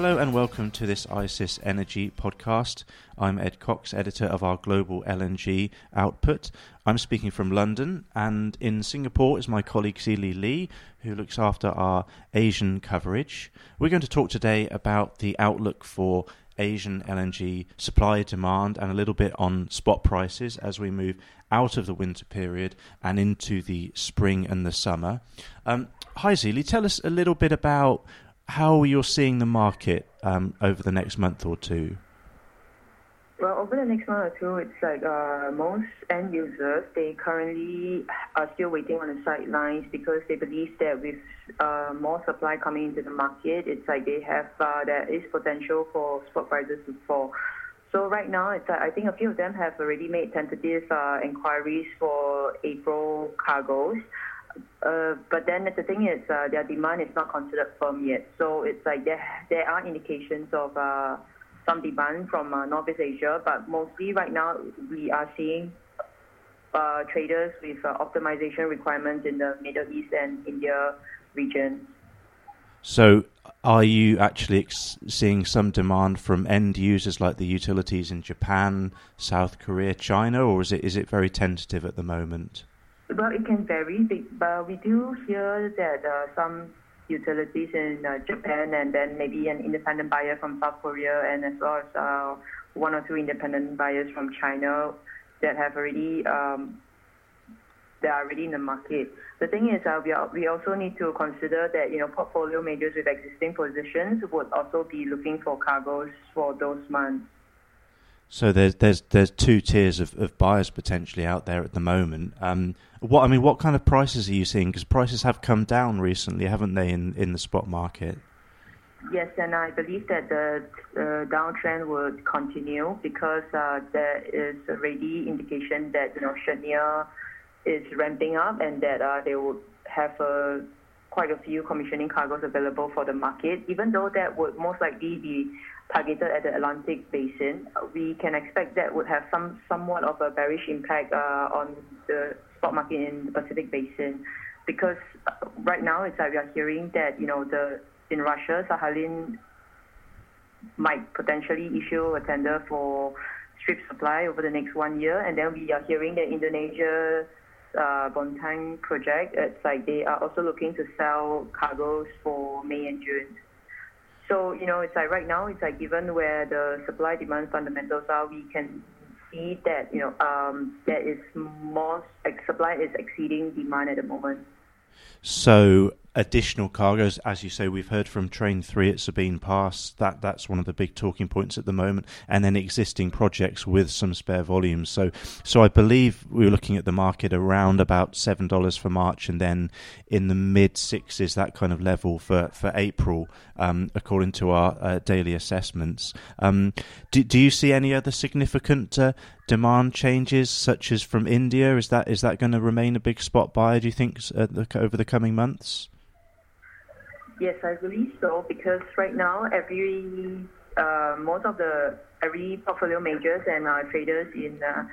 Hello and welcome to this ICIS Energy podcast. I'm Ed Cox, editor of our global LNG output. I'm speaking from London, and in Singapore is my colleague Seely Lee, who looks after our Asian coverage. We're going to talk today about the outlook for Asian LNG supply, demand, and a little bit on spot prices as we move out of the winter period and into the spring and the summer. Um, hi, Seely. Tell us a little bit about how are you're seeing the market um, over the next month or two. Well, over the next month or two, it's like uh, most end users, they currently are still waiting on the sidelines because they believe that with uh, more supply coming into the market, it's like they have, uh, there is potential for spot prices to fall. So right now, it's I think a few of them have already made tentative uh, inquiries for April cargoes. Uh, but then the thing is, uh, their demand is not considered firm yet. So it's like there, there are indications of uh, some demand from uh, Northeast Asia, but mostly right now we are seeing uh, traders with optimization requirements in the Middle East and India region. So, are you actually ex- seeing some demand from end users like the utilities in Japan, South Korea, China, or is it is it very tentative at the moment? Well, it can vary, but we do hear that uh, some utilities in uh, Japan and then maybe an independent buyer from South Korea and as well as uh, one or two independent buyers from China that have already um, that are already in the market. The thing is, uh, we, are, we also need to consider that you know portfolio managers with existing positions would also be looking for cargoes for those months. So there's there's there's two tiers of, of buyers potentially out there at the moment. Um, what I mean, what kind of prices are you seeing? Because prices have come down recently, haven't they, in in the spot market? Yes, and I believe that the uh, downtrend would continue because uh, there is already indication that you know is ramping up and that uh, they would have a quite a few commissioning cargoes available for the market, even though that would most likely be targeted at the Atlantic basin. We can expect that would have some somewhat of a bearish impact uh, on the spot market in the Pacific basin, because uh, right now it's like we are hearing that you know the in Russia Sakhalin might potentially issue a tender for strip supply over the next one year, and then we are hearing that Indonesia uh, Bontang project, it's like they are also looking to sell cargoes for May and June. So, you know, it's like right now, it's like given where the supply demand fundamentals are, we can see that, you know, um, there is more, like, supply is exceeding demand at the moment. So additional cargoes, as you say, we've heard from Train Three at Sabine Pass. That that's one of the big talking points at the moment, and then existing projects with some spare volumes. So, so I believe we were looking at the market around about seven dollars for March, and then in the mid sixes, that kind of level for for April, um, according to our uh, daily assessments. Um, do do you see any other significant uh, demand changes, such as from India? Is that is that going to remain a big spot buyer? Do you think uh, over the coming months? Yes, I believe so because right now every uh, most of the every portfolio managers and uh, traders in uh,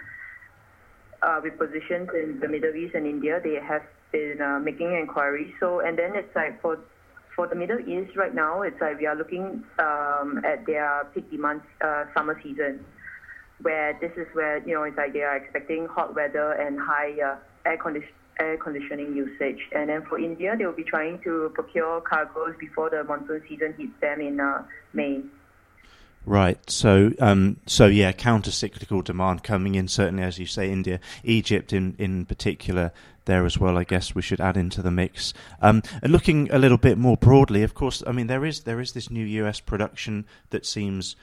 uh, with positions in the Middle East and India, they have been uh, making inquiries. So and then it's like for for the Middle East right now, it's like we are looking um, at their peak demand uh, summer season, where this is where you know it's like they are expecting hot weather and high air condition air conditioning usage. And then for India, they will be trying to procure cargoes before the monsoon season hits them in uh, May. Right. So, um, so yeah, counter-cyclical demand coming in. Certainly, as you say, India, Egypt in in particular there as well. I guess we should add into the mix. Um, looking a little bit more broadly, of course, I mean there is there is this new US production that seems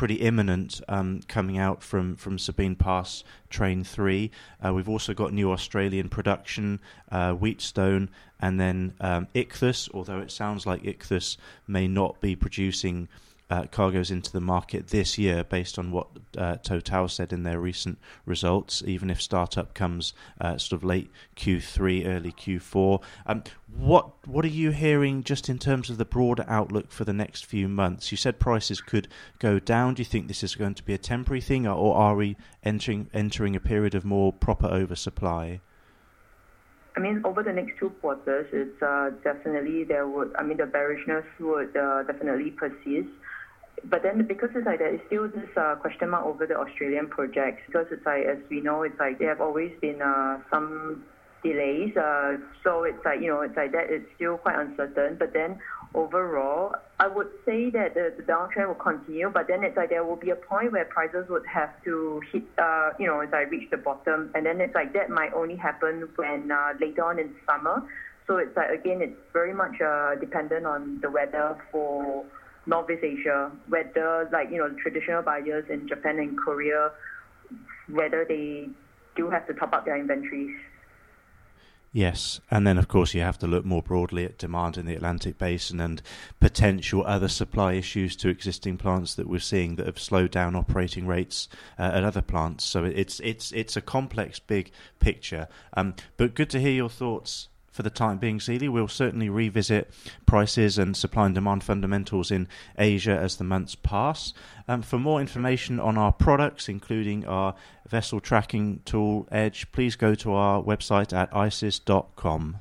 pretty imminent um, coming out from, from Sabine Pass Train 3. Uh, we've also got new Australian production, uh, Wheatstone, and then um, Ichthus, although it sounds like Ichthus may not be producing uh, cargoes into the market this year, based on what uh, Total said in their recent results. Even if startup comes uh, sort of late Q3, early Q4, um, what what are you hearing just in terms of the broader outlook for the next few months? You said prices could go down. Do you think this is going to be a temporary thing, or are we entering entering a period of more proper oversupply? I mean, over the next two quarters, it's uh, definitely there would. I mean, the bearishness would uh, definitely persist but then because it's like there is still this uh, question mark over the Australian projects because it's like as we know it's like there have always been uh, some delays. Uh, so it's like you know it's like that it's still quite uncertain. But then overall, I would say that the, the downtrend will continue. But then it's like there will be a point where prices would have to hit uh, you know it's like reach the bottom, and then it's like that might only happen when uh, later on in summer. So it's like again it's very much uh, dependent on the weather for Northeast Asia, whether like you know traditional buyers in Japan and Korea, whether they do have to top up their inventories. Yes, and then of course you have to look more broadly at demand in the Atlantic basin and potential other supply issues to existing plants that we're seeing that have slowed down operating rates uh, at other plants. So it's it's it's a complex, big picture. Um, but good to hear your thoughts for the time being, Seely. We'll certainly revisit prices and supply and demand fundamentals in Asia as the months pass. Um, for more information on our products, including our vessel tracking tool Edge, please go to our website at icis.com.